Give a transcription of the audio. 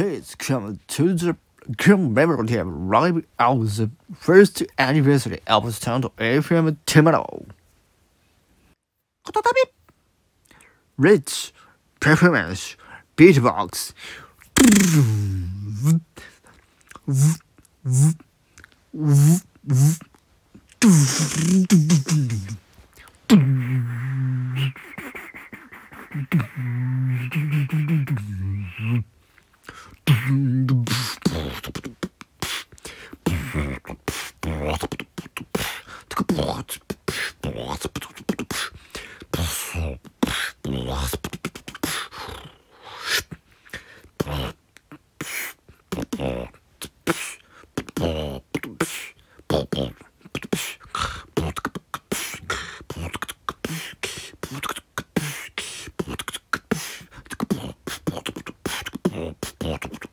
Please come to the commemorative live of the first anniversary of the Stand FM tomorrow. Rich performance, beatbox. ポートポート。